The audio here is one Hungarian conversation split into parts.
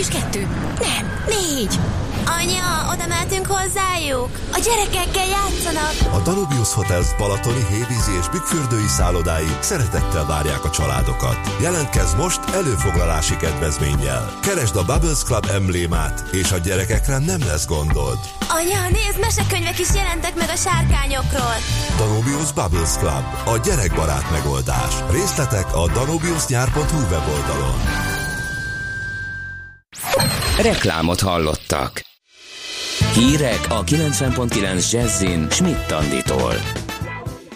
is kettő. Nem, négy. Anya, oda mehetünk hozzájuk. A gyerekekkel játszanak. A Danubius Hotels Balatoni, Hévízi és Bükkfürdői szállodái szeretettel várják a családokat. Jelentkezz most előfoglalási kedvezménnyel. Keresd a Bubbles Club emblémát, és a gyerekekre nem lesz gondod. Anya, nézd, mesekönyvek is jelentek meg a sárkányokról. Danubius Bubbles Club. A gyerekbarát megoldás. Részletek a danubiusnyár.hu weboldalon. Reklámot hallottak. Hírek a 90.9 Jazzin Schmidt Anditól.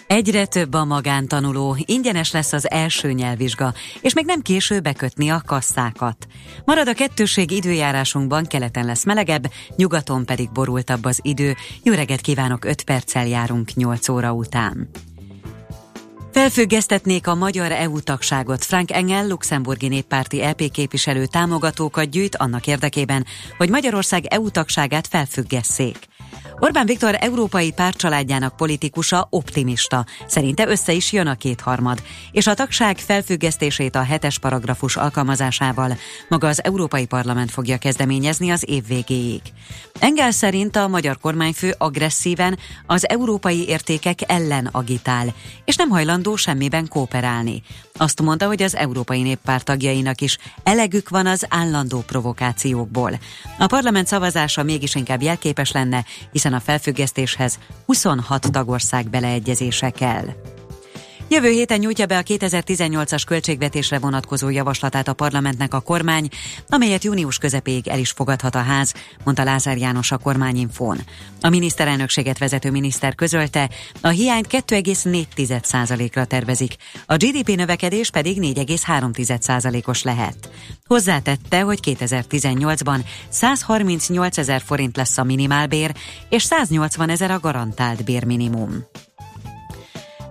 Egyre több a magántanuló, ingyenes lesz az első nyelvvizsga, és még nem késő bekötni a kasszákat. Marad a kettőség időjárásunkban, keleten lesz melegebb, nyugaton pedig borultabb az idő. Jó reggelt kívánok, 5 perccel járunk 8 óra után. Felfüggesztetnék a magyar EU tagságot. Frank Engel, luxemburgi néppárti LP e képviselő támogatókat gyűjt annak érdekében, hogy Magyarország EU tagságát felfüggesszék. Orbán Viktor európai pártcsaládjának politikusa optimista. Szerinte össze is jön a kétharmad, és a tagság felfüggesztését a hetes paragrafus alkalmazásával maga az Európai Parlament fogja kezdeményezni az év végéig. Engel szerint a magyar kormányfő agresszíven az európai értékek ellen agitál, és nem hajlandó semmiben kooperálni. Azt mondta, hogy az Európai Néppárt tagjainak is elegük van az állandó provokációkból. A parlament szavazása mégis inkább jelképes lenne, hiszen a felfüggesztéshez 26 tagország beleegyezése kell. Jövő héten nyújtja be a 2018-as költségvetésre vonatkozó javaslatát a parlamentnek a kormány, amelyet június közepéig el is fogadhat a ház, mondta Lázár János a kormányinfón. A miniszterelnökséget vezető miniszter közölte, a hiányt 2,4%-ra tervezik, a GDP növekedés pedig 4,3%-os lehet. Hozzátette, hogy 2018-ban 138 ezer forint lesz a minimálbér, és 180 ezer a garantált bérminimum.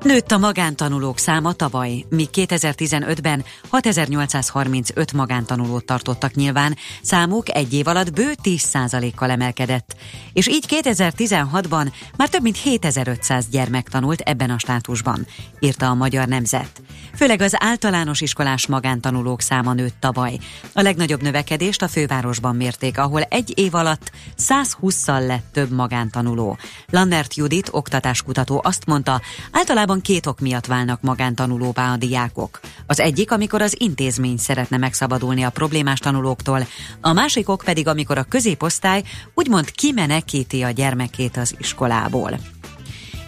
Nőtt a magántanulók száma tavaly, míg 2015-ben 6835 magántanulót tartottak nyilván, számuk egy év alatt bő 10%-kal emelkedett, és így 2016-ban már több mint 7500 gyermek tanult ebben a státusban, írta a Magyar Nemzet. Főleg az általános iskolás magántanulók száma nőtt tavaly. A legnagyobb növekedést a fővárosban mérték, ahol egy év alatt 120-szal lett több magántanuló. Lannert Judit, oktatáskutató azt mondta, általában Általában két ok miatt válnak magántanulóvá a diákok. Az egyik, amikor az intézmény szeretne megszabadulni a problémás tanulóktól, a másik ok pedig, amikor a középosztály úgymond kimenekíti a gyermekét az iskolából.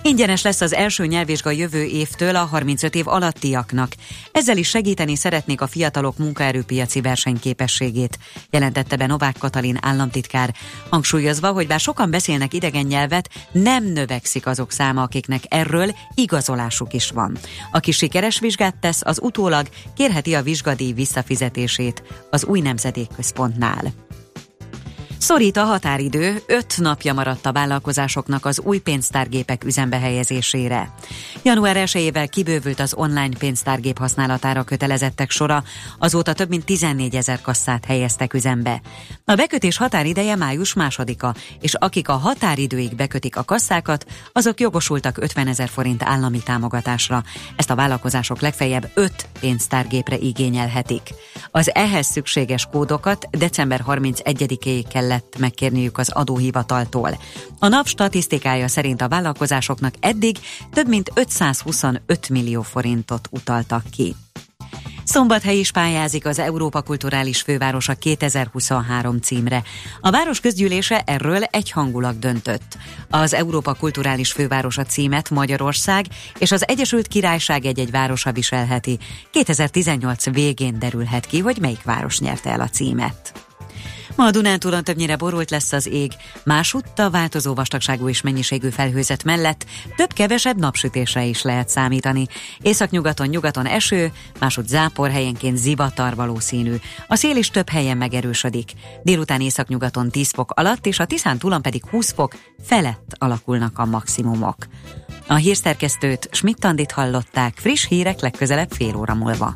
Ingyenes lesz az első nyelvvizsga jövő évtől a 35 év alattiaknak. Ezzel is segíteni szeretnék a fiatalok munkaerőpiaci versenyképességét, jelentette be Novák Katalin államtitkár, hangsúlyozva, hogy bár sokan beszélnek idegen nyelvet, nem növekszik azok száma, akiknek erről igazolásuk is van. Aki sikeres vizsgát tesz, az utólag kérheti a vizsgadíj visszafizetését az új nemzedékközpontnál. Szorít a határidő, öt napja maradt a vállalkozásoknak az új pénztárgépek üzembe helyezésére. Január 1 kibővült az online pénztárgép használatára kötelezettek sora, azóta több mint 14 ezer kasszát helyeztek üzembe. A bekötés határideje május másodika, és akik a határidőig bekötik a kasszákat, azok jogosultak 50 ezer forint állami támogatásra. Ezt a vállalkozások legfeljebb 5 pénztárgépre igényelhetik. Az ehhez szükséges kódokat december 31-éig kellett kellett megkérniük az adóhivataltól. A nap statisztikája szerint a vállalkozásoknak eddig több mint 525 millió forintot utaltak ki. Szombathely is pályázik az Európa Kulturális Fővárosa 2023 címre. A város közgyűlése erről egyhangulag döntött. Az Európa Kulturális Fővárosa címet Magyarország és az Egyesült Királyság egy-egy városa viselheti. 2018 végén derülhet ki, hogy melyik város nyerte el a címet. Ma a Dunántúlon többnyire borult lesz az ég, másutt a változó vastagságú és mennyiségű felhőzet mellett több-kevesebb napsütésre is lehet számítani. Északnyugaton, nyugaton eső, másutt zápor helyenként zivatar valószínű. A szél is több helyen megerősödik. Délután északnyugaton 10 fok alatt és a Tiszán túlon pedig 20 fok felett alakulnak a maximumok. A hírszerkesztőt Schmidt-Tandit hallották, friss hírek legközelebb fél óra múlva.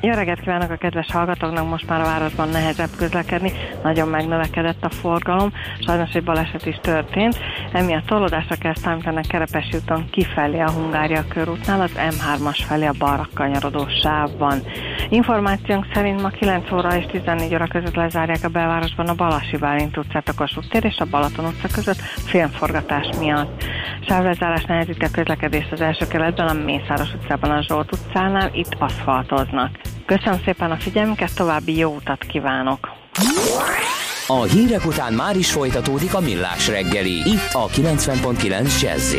Jó reggelt kívánok a kedves hallgatóknak, most már a városban nehezebb közlekedni, nagyon megnövekedett a forgalom, sajnos egy baleset is történt, emiatt tolódásra kell számítani a Kerepesi úton kifelé a Hungária körútnál, az M3-as felé a balra kanyarodó sávban. Információnk szerint ma 9 óra és 14 óra között lezárják a belvárosban a Balasi Bálint utcát a Kossuth tér és a Balaton utca között filmforgatás miatt. Sávlezárás nehezíti a közlekedést az első keletben, a Mészáros utcában a Zsolt utcánál, itt aszfaltoznak. Köszönöm szépen a figyelmüket, további jó utat kívánok! A hírek után már is folytatódik a millás reggeli, itt a 90.9 jazz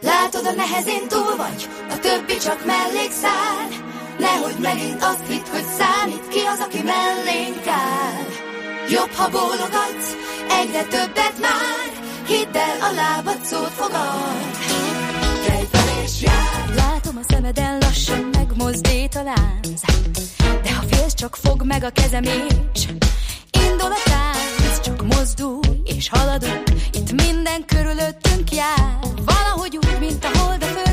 Látod, a nehezén túl vagy, a többi csak mellékszál. Nehogy megint azt hitt, hogy számít ki az, aki mellénk áll. Jobb, ha bólogatsz, egyre többet már, hidd el, a lábad szót fogad. Kejtelés jár. Látom a szemeden lassan megmozdít a lánc. De ha félsz, csak fog meg a kezem és Indul a tánc, csak mozdulj és haladunk. Itt minden körülöttünk jár. Valahogy úgy, mint a hold a föld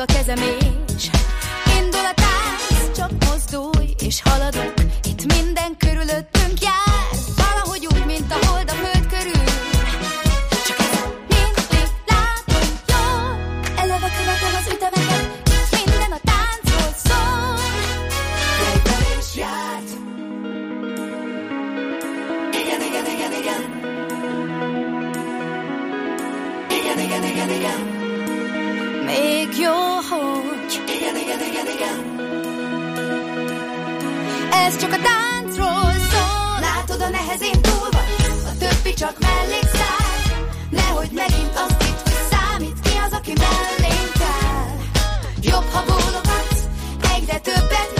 a kezem és Indul a tánc, csak mozdulj és haladunk Igen, igen. Ez csak a táncról szól Látod, a nehezén túl vagy, a többi csak mellékszál. Nehogy megint azt hitt, hogy számít ki az, aki mellénk áll. Jobb, ha bólogatsz, egyre többet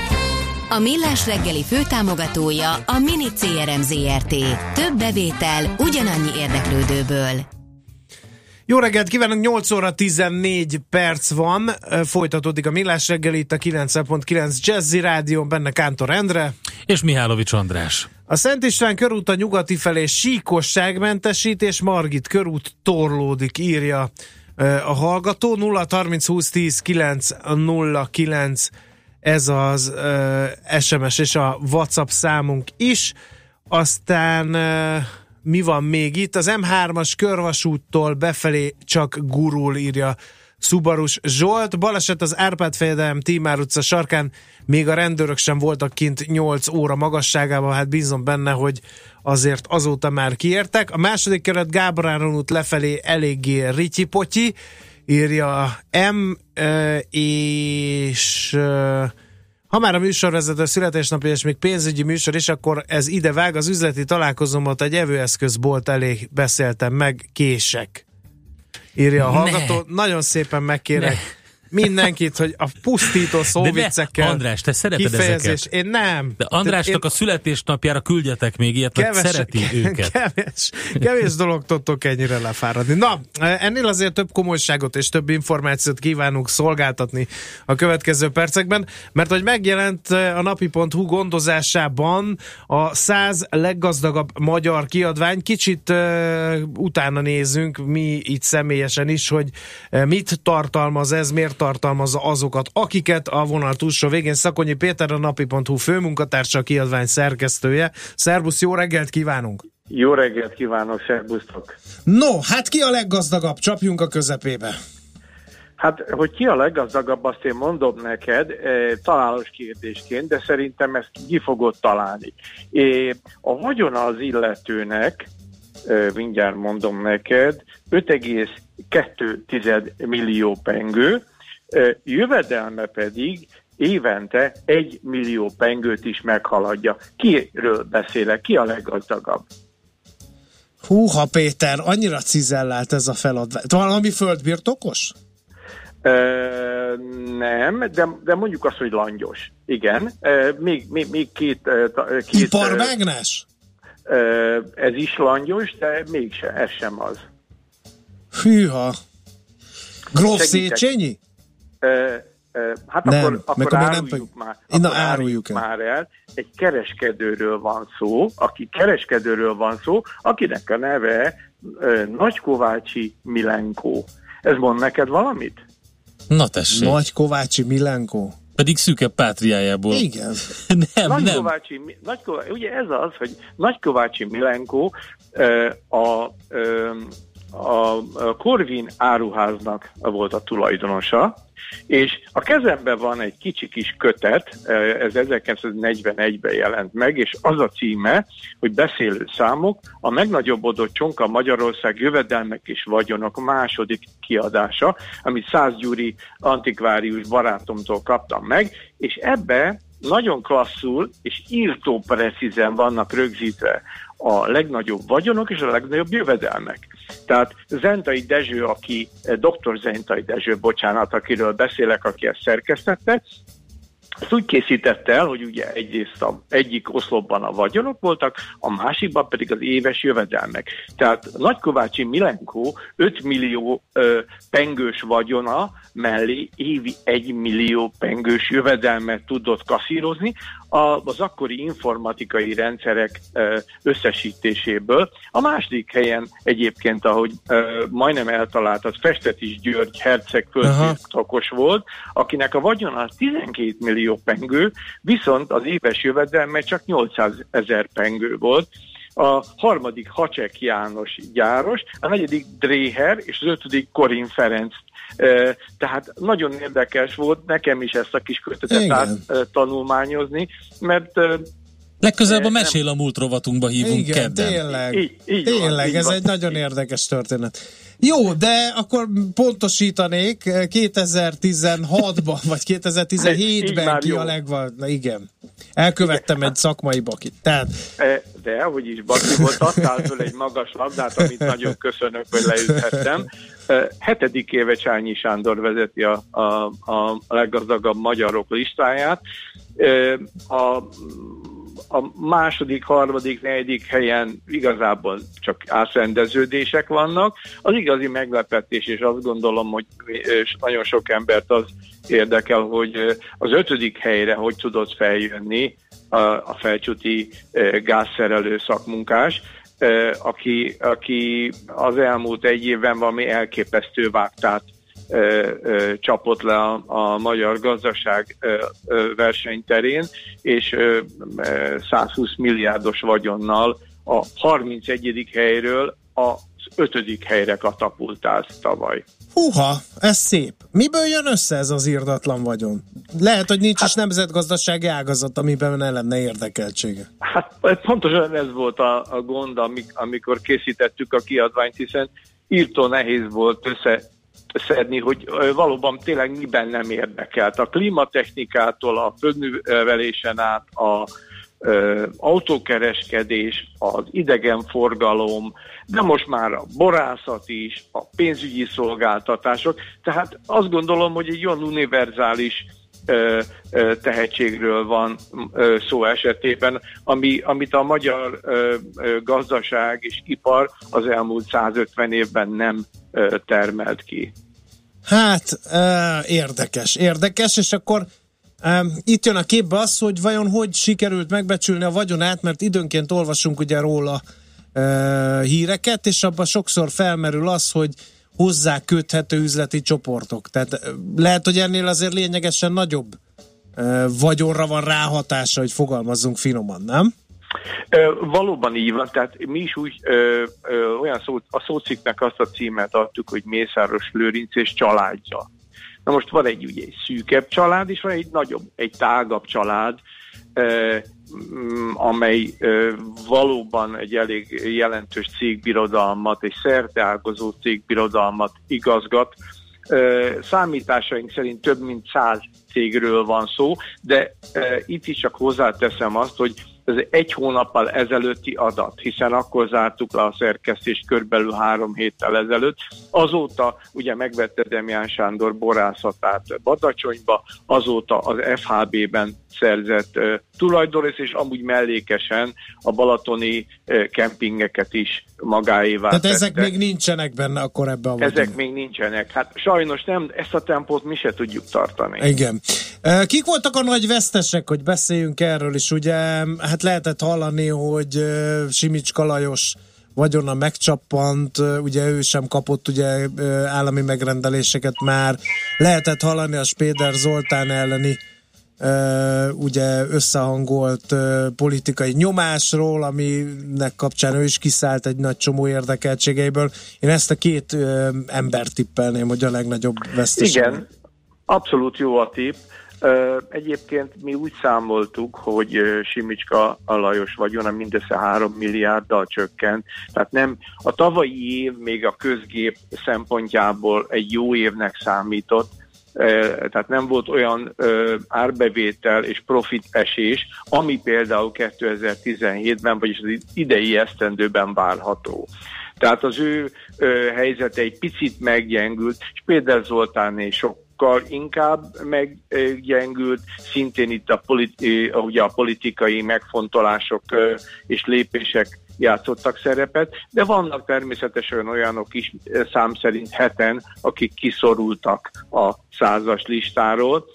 A Millás reggeli főtámogatója a Mini CRM Zrt. Több bevétel ugyanannyi érdeklődőből. Jó reggelt kívánok, 8 óra 14 perc van, folytatódik a Millás reggel itt a 9.9 Jazzy Rádió, benne Kántor Endre. És Mihálovics András. A Szent István körút a nyugati felé síkosságmentesítés, Margit körút torlódik, írja a hallgató. 0 30 20 10 9 0 9 ez az uh, SMS és a WhatsApp számunk is. Aztán uh, mi van még itt? Az M3-as körvasúttól befelé csak gurul, írja Szubarus Zsolt. Baleset az Árpád fejedelem Tímár utca sarkán, még a rendőrök sem voltak kint 8 óra magasságában, hát bízom benne, hogy azért azóta már kiértek. A második kerület Gábor Áron út lefelé eléggé rityi írja M, és ha már a műsorvezető születésnapja és még pénzügyi műsor is, akkor ez ide vág. Az üzleti találkozómat egy evőeszközbolt elé beszéltem meg, kések. Írja a hallgató. Ne. Nagyon szépen megkérek. Ne mindenkit, hogy a pusztító szóviccekkel András, te szereted ezeket? Én nem. De Andrásnak én... a születésnapjára küldjetek még ilyet, keves, mert szereti őket. Kevés, kevés dolog tudtok ennyire lefáradni. Na, ennél azért több komolyságot és több információt kívánunk szolgáltatni a következő percekben, mert hogy megjelent a napi.hu gondozásában a 100 leggazdagabb magyar kiadvány. Kicsit uh, utána nézünk mi itt személyesen is, hogy uh, mit tartalmaz ez, miért tartalmazza azokat, akiket a vonal túlsó végén Szakonyi Péter a napi.hu főmunkatársa, a kiadvány szerkesztője. Szerbusz, jó reggelt kívánunk! Jó reggelt kívánok, szerbusztok! No, hát ki a leggazdagabb? Csapjunk a közepébe! Hát, hogy ki a leggazdagabb, azt én mondom neked, e, találós kérdésként, de szerintem ezt ki fogod találni. A vagyona az illetőnek, e, mindjárt mondom neked, 5,2 millió pengő, jövedelme pedig évente egy millió pengőt is meghaladja. Kiről beszélek? Ki a leggazdagabb? Húha Péter, annyira cizellált ez a feladvány. Valami földbirtokos? Ö, nem, de, de mondjuk azt, hogy langyos. Igen. Ö, még, még, még két... két Iparmágnes? Ez is langyos, de mégse, ez sem az. Hűha. Gróf Széchenyi? Hát nem, akkor, akkor áruljuk, nem... már, akkor Na, áruljuk el. már el. Egy kereskedőről van szó, aki kereskedőről van szó, akinek a neve Nagykovácsi Milenko. Ez mond neked valamit? Na tessék. Nagykovácsi Milenko. Pedig szűke pátriájából. Igen. nem, Nagykovácsi, nem. Nagykovácsi, ugye ez az, hogy Nagykovácsi Milenko a, a, a Korvin áruháznak volt a tulajdonosa, és a kezemben van egy kicsi kis kötet, ez 1941-ben jelent meg, és az a címe, hogy beszélő számok, a megnagyobbodott csonka Magyarország jövedelmek és vagyonok második kiadása, amit Száz Gyuri antikvárius barátomtól kaptam meg, és ebbe nagyon klasszul és írtó precízen vannak rögzítve a legnagyobb vagyonok és a legnagyobb jövedelmek. Tehát Zentai Dezső, aki, eh, dr. Zentai Dezső, bocsánat, akiről beszélek, aki ezt szerkesztette, ezt úgy készítette el, hogy ugye egyrészt a egyik oszlopban a vagyonok voltak, a másikban pedig az éves jövedelmek. Tehát Nagykovácsi Milenko 5 millió ö, pengős vagyona mellé évi 1 millió pengős jövedelmet tudott kaszírozni, az akkori informatikai rendszerek összesítéséből. A második helyen egyébként, ahogy majdnem eltaláltad, Festetis György herceg földbirtokos volt, akinek a vagyona 12 millió pengő, viszont az éves jövedelme csak 800 ezer pengő volt a harmadik Hacsek János gyáros, a negyedik Dréher és az ötödik Korin Ferenc tehát nagyon érdekes volt nekem is ezt a kis kötetet át tanulmányozni, mert Legközelebb a Mesél a múlt rovatunkba hívunk Igen, kedden. tényleg. Így, így tényleg, van, ez van. egy nagyon érdekes történet. Jó, de akkor pontosítanék, 2016-ban, vagy 2017-ben ki a legvan... Igen. Elkövettem egy szakmai bakit. Tehát... De, hogy is baki volt, adtál föl egy magas labdát, amit nagyon köszönök, hogy leüthettem. Hetedik éve Csányi Sándor vezeti a, a, a leggazdagabb magyarok listáját. A, a második, harmadik, negyedik helyen igazából csak átrendeződések vannak. Az igazi meglepetés, és azt gondolom, hogy nagyon sok embert az érdekel, hogy az ötödik helyre hogy tudott feljönni a, a felcsúti gázszerelő szakmunkás aki, aki az elmúlt egy évben valami elképesztő vágtát csapott le a, a magyar gazdaság versenyterén, és 120 milliárdos vagyonnal a 31. helyről az ötödik helyre katapultált tavaly. Húha, ez szép. Miből jön össze ez az írdatlan vagyon? Lehet, hogy nincs hát, is nemzetgazdasági ágazat, amiben ne lenne érdekeltsége. Hát pontosan ez volt a, a gond, amikor készítettük a kiadványt, hiszen írtó nehéz volt össze szedni, hogy valóban tényleg miben nem érdekelt. A klímatechnikától, a földművelésen át, a autókereskedés, az idegenforgalom, de most már a borászat is, a pénzügyi szolgáltatások. Tehát azt gondolom, hogy egy olyan univerzális tehetségről van szó esetében, ami, amit a magyar gazdaság és ipar az elmúlt 150 évben nem termelt ki. Hát, érdekes, érdekes, és akkor itt jön a képbe az, hogy vajon hogy sikerült megbecsülni a vagyonát, mert időnként olvasunk ugye róla híreket, és abban sokszor felmerül az, hogy hozzá köthető üzleti csoportok. Tehát lehet, hogy ennél azért lényegesen nagyobb vagyonra van ráhatása, hogy fogalmazzunk finoman, nem? Valóban így van, tehát mi is úgy ö, ö, olyan szó, a szóciknek azt a címet adtuk, hogy Mészáros Lőrinc és családja. Na most van egy ugye egy szűkebb család, és van egy nagyobb, egy tágabb család, ö, amely ö, valóban egy elég jelentős cégbirodalmat, egy szerteágazó cégbirodalmat igazgat. Ö, számításaink szerint több mint száz cégről van szó, de ö, itt is csak hozzáteszem azt, hogy ez egy hónappal ezelőtti adat, hiszen akkor zártuk le a szerkesztést körülbelül három héttel ezelőtt. Azóta ugye megvette Demián Sándor borászatát Badacsonyba, azóta az FHB-ben szerzett uh, és amúgy mellékesen a balatoni uh, kempingeket is magáévá Tehát tette. ezek még nincsenek benne akkor ebben a Ezek még nincsenek. Hát sajnos nem, ezt a tempót mi se tudjuk tartani. Igen. Kik voltak a nagy vesztesek, hogy beszéljünk erről is? Ugye, hát lehetett hallani, hogy Simics Kalajos vagyona megcsappant, ugye ő sem kapott ugye állami megrendeléseket már. Lehetett hallani a Spéder Zoltán elleni ugye összehangolt politikai nyomásról, aminek kapcsán ő is kiszállt egy nagy csomó érdekeltségeiből. Én ezt a két embert tippelném, hogy a legnagyobb veszteség. Igen, abszolút jó a tipp. Egyébként mi úgy számoltuk, hogy Simicska Lajos vagyona mindössze 3 milliárddal csökkent, tehát nem a tavalyi év még a közgép szempontjából egy jó évnek számított, tehát nem volt olyan árbevétel és profit esés, ami például 2017-ben, vagyis az idei esztendőben várható. Tehát az ő helyzete egy picit meggyengült, és például Zoltáné sok sokkal inkább meggyengült, szintén itt a, politi- ugye a politikai megfontolások és lépések játszottak szerepet, de vannak természetesen olyanok is szám szerint heten, akik kiszorultak a százas listáról,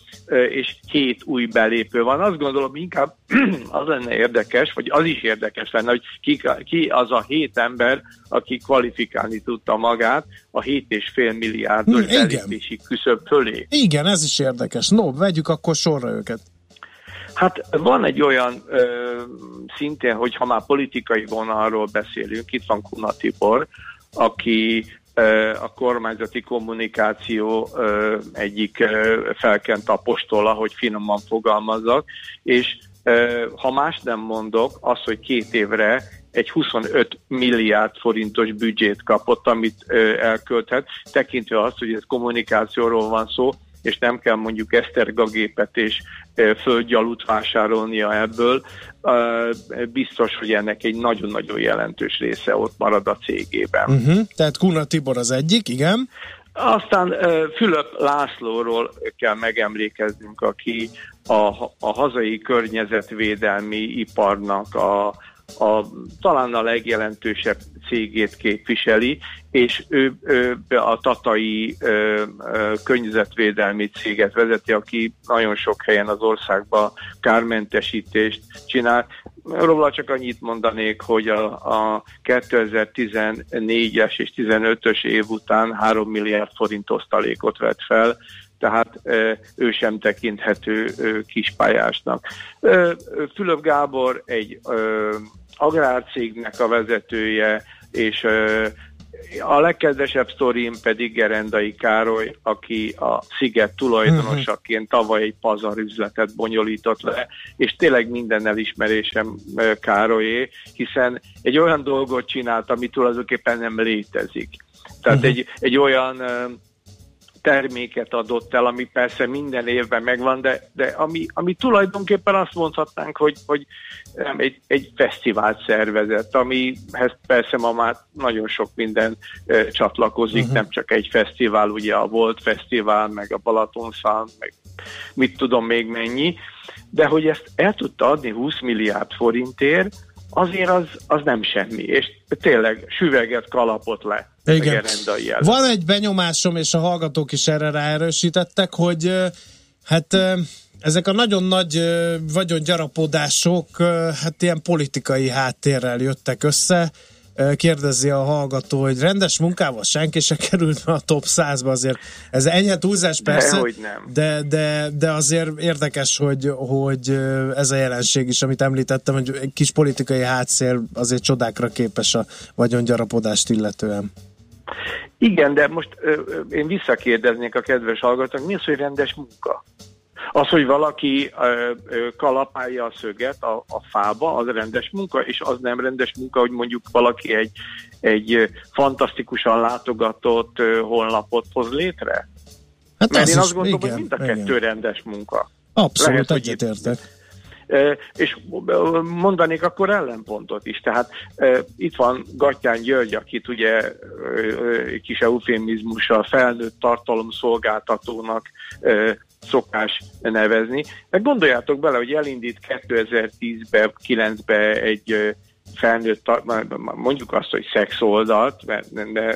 és két új belépő van. Azt gondolom, inkább az lenne érdekes, vagy az is érdekes lenne, hogy ki, ki az a hét ember, aki kvalifikálni tudta magát a 7,5 milliárdos hmm, belépési küszöb fölé. Igen, ez is érdekes. No, vegyük akkor sorra őket. Hát van egy olyan ö, szintén, hogy ha már politikai vonalról beszélünk, itt van Kuna Tibor, aki a kormányzati kommunikáció egyik felkent apostola, hogy finoman fogalmazzak, és ha más nem mondok, az, hogy két évre egy 25 milliárd forintos büdzsét kapott, amit elkölthet, tekintve azt, hogy ez kommunikációról van szó, és nem kell mondjuk Esztergagépet és földgyalut vásárolnia ebből, biztos, hogy ennek egy nagyon-nagyon jelentős része ott marad a cégében. Uh-huh. Tehát Kuna Tibor az egyik, igen. Aztán Fülöp Lászlóról kell megemlékeznünk, aki a, a hazai környezetvédelmi iparnak a, a, talán a legjelentősebb cégét képviseli, és ő, ő a tatai ö, ö, környezetvédelmi céget vezeti, aki nagyon sok helyen az országban kármentesítést csinál. Róla csak annyit mondanék, hogy a, a 2014-es és 15-ös év után 3 milliárd forint osztalékot vett fel, tehát ő sem tekinthető kispályásnak. Fülöp Gábor egy agrárcégnek a vezetője, és a legkedvesebb sztorim pedig Gerendai Károly, aki a Sziget tulajdonosaként tavaly egy pazar üzletet bonyolított le, és tényleg minden elismerésem Károlyé, hiszen egy olyan dolgot csinált, ami tulajdonképpen nem létezik. Tehát uh-huh. egy, egy olyan terméket adott el, ami persze minden évben megvan, de, de ami, ami tulajdonképpen azt mondhatnánk, hogy, hogy nem, egy, egy fesztivált szervezett, amihez persze ma már nagyon sok minden e, csatlakozik, uh-huh. nem csak egy fesztivál, ugye a Volt Fesztivál, meg a Balatonszán, meg mit tudom még mennyi, de hogy ezt el tudta adni 20 milliárd forintért, azért az, az nem semmi, és tényleg süveget kalapot le. Igen. Van egy benyomásom, és a hallgatók is erre ráerősítettek, hogy hát ezek a nagyon nagy vagyongyarapodások hát ilyen politikai háttérrel jöttek össze, kérdezi a hallgató, hogy rendes munkával senki se került a top 100-ba, azért ez enyhe túlzás persze, de, nem. De, de, de azért érdekes, hogy, hogy ez a jelenség is, amit említettem, hogy egy kis politikai hátszél azért csodákra képes a vagyongyarapodást illetően. Igen, de most ö, én visszakérdeznék a kedves hallgatók, mi az, hogy rendes munka? Az, hogy valaki ö, ö, kalapálja a szöget a, a fába, az rendes munka, és az nem rendes munka, hogy mondjuk valaki egy, egy fantasztikusan látogatott ö, honlapot hoz létre? Hát Mert én azt gondolom, igen, hogy mind a kettő igen. rendes munka. Abszolút egyetértek. És mondanék akkor ellenpontot is. Tehát itt van Gattyán György, akit ugye kis eufémizmussal felnőtt tartalomszolgáltatónak szokás nevezni. De gondoljátok bele, hogy elindít 2010-be, 9-be egy felnőtt, mondjuk azt, hogy szex oldalt, mert ne,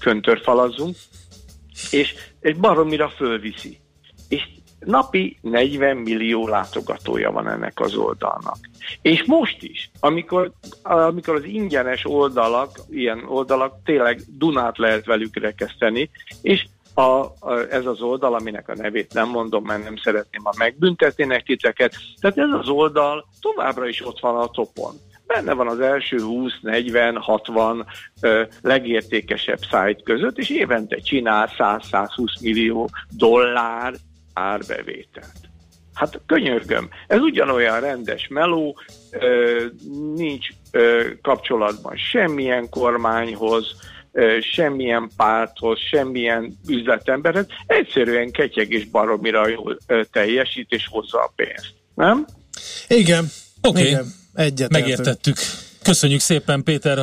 köntörfalazzunk, és egy baromira fölviszi. És napi 40 millió látogatója van ennek az oldalnak. És most is, amikor, amikor az ingyenes oldalak, ilyen oldalak, tényleg Dunát lehet velük rekeszteni, és a, a, ez az oldal, aminek a nevét nem mondom, mert nem szeretném, ha megbüntetnének titeket. Tehát ez az oldal továbbra is ott van a topon. Benne van az első 20, 40, 60 ö, legértékesebb szájt között, és évente csinál 100-120 millió dollár árbevételt. Hát könyörgöm, ez ugyanolyan rendes meló, ö, nincs ö, kapcsolatban semmilyen kormányhoz, semmilyen párthoz, semmilyen üzletemberhez, egyszerűen ketyeg és baromira jól teljesít és hozza a pénzt. Nem? Igen. Oké, okay. megértettük. Köszönjük szépen Péter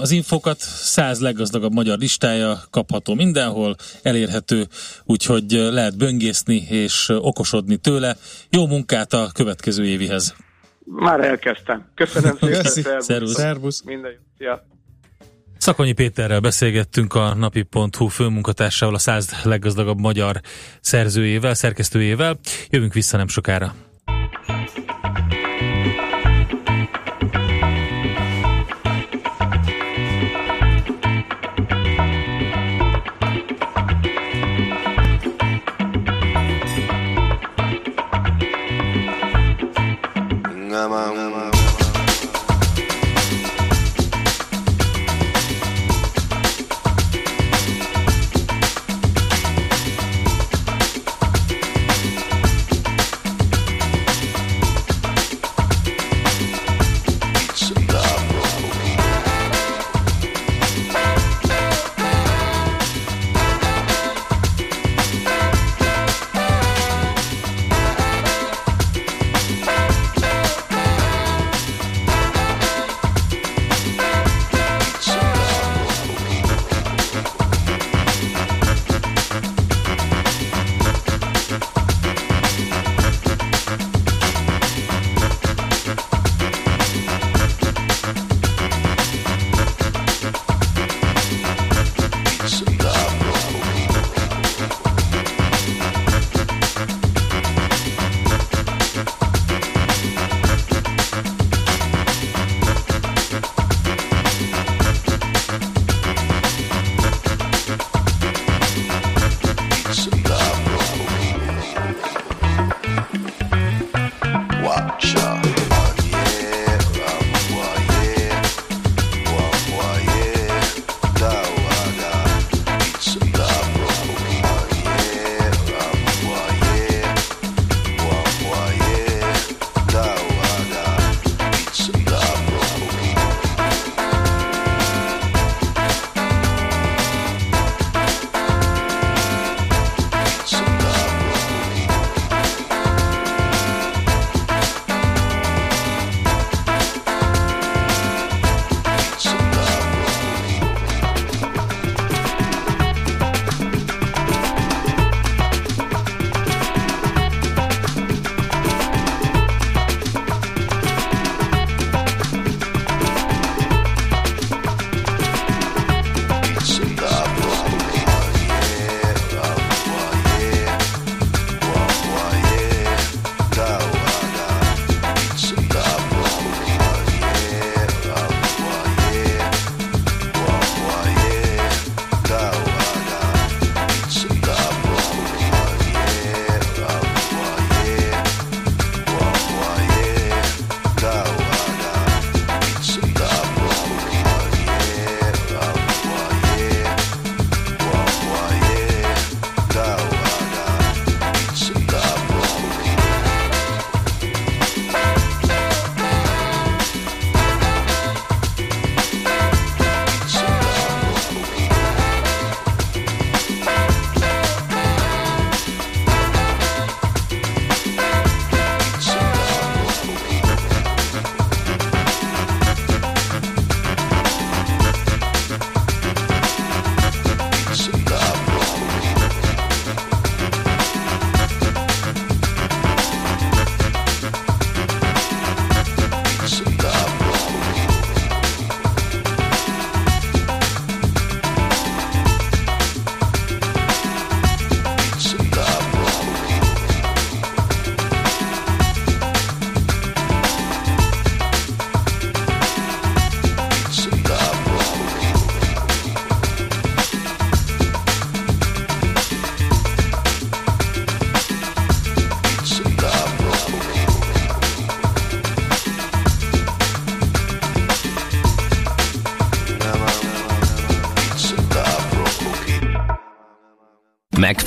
az infokat, száz leggazdagabb magyar listája kapható mindenhol, elérhető, úgyhogy lehet böngészni és okosodni tőle. Jó munkát a következő évihez! Már elkezdtem. Köszönöm szépen. Szervusz. Szervusz. Minden jó. Szakonyi Péterrel beszélgettünk a napi.hu főmunkatársával, a száz leggazdagabb magyar szerzőjével, szerkesztőjével. Jövünk vissza nem sokára.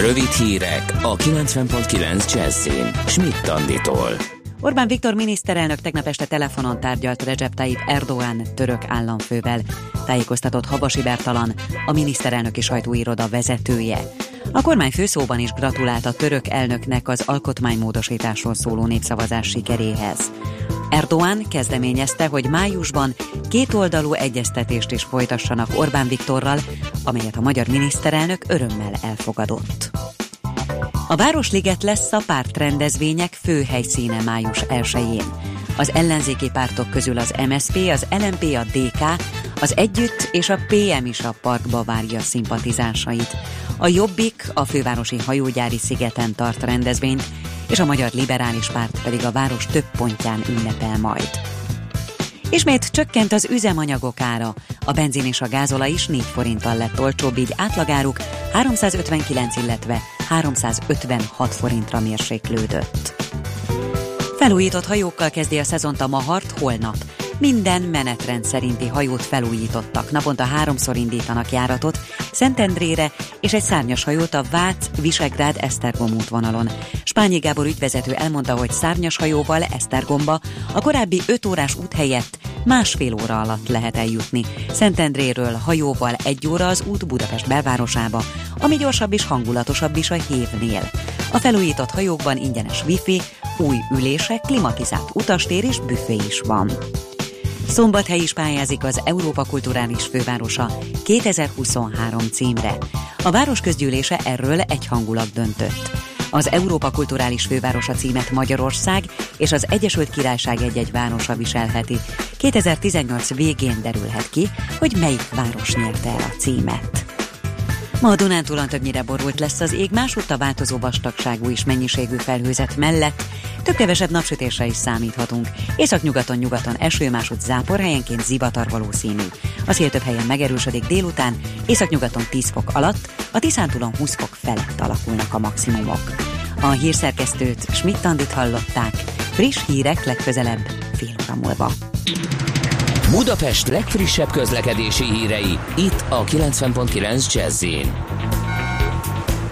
Rövid hírek a 90.9 Jazzin. Schmidt Anditól. Orbán Viktor miniszterelnök tegnap este telefonon tárgyalt Recep Tayyip Erdoğan török államfővel, tájékoztatott Habasi Bertalan, a miniszterelnöki sajtóiroda vezetője. A kormány főszóban is gratulált a török elnöknek az alkotmánymódosításról szóló népszavazás sikeréhez. Erdoğan kezdeményezte, hogy májusban kétoldalú egyeztetést is folytassanak Orbán Viktorral, amelyet a magyar miniszterelnök örömmel elfogadott. A Városliget lesz a pártrendezvények fő helyszíne május 1-én. Az ellenzéki pártok közül az MSP, az LMP, a DK, az Együtt és a PM is a parkba várja a szimpatizánsait. A Jobbik a fővárosi hajógyári szigeten tart rendezvényt, és a Magyar Liberális Párt pedig a város több pontján ünnepel majd. Ismét csökkent az üzemanyagok ára. A benzin és a gázola is 4 forinttal lett olcsóbb, így átlagáruk 359, illetve 356 forintra mérséklődött. Felújított hajókkal kezdi a szezont a Mahart holnap. Minden menetrend szerinti hajót felújítottak. Naponta háromszor indítanak járatot Szentendrére és egy szárnyas hajót a Vác Visegrád Esztergom útvonalon. Spányi Gábor ügyvezető elmondta, hogy szárnyas hajóval Esztergomba a korábbi 5 órás út helyett másfél óra alatt lehet eljutni. Szentendréről hajóval egy óra az út Budapest belvárosába, ami gyorsabb és hangulatosabb is a hévnél. A felújított hajókban ingyenes wifi, új ülések, klimatizált utastér és büfé is van. Szombathely is pályázik az Európa Kulturális Fővárosa 2023 címre. A város közgyűlése erről egyhangulag döntött. Az Európa Kulturális Fővárosa címet Magyarország és az Egyesült Királyság egy-egy városa viselheti. 2018 végén derülhet ki, hogy melyik város nyerte el a címet. Ma a Dunántúlon többnyire borult lesz az ég, másútt a változó vastagságú és mennyiségű felhőzet mellett több-kevesebb napsütésre is számíthatunk. Északnyugaton nyugaton eső, másút zápor, helyenként zivatar valószínű. A szél több helyen megerősödik délután, északnyugaton 10 fok alatt, a Tiszántúlon 20 fok felett alakulnak a maximumok. A hírszerkesztőt Schmidt-Tandit hallották. Friss hírek legközelebb fél óra múlva. Budapest legfrissebb közlekedési hírei, itt a 90.9 jazz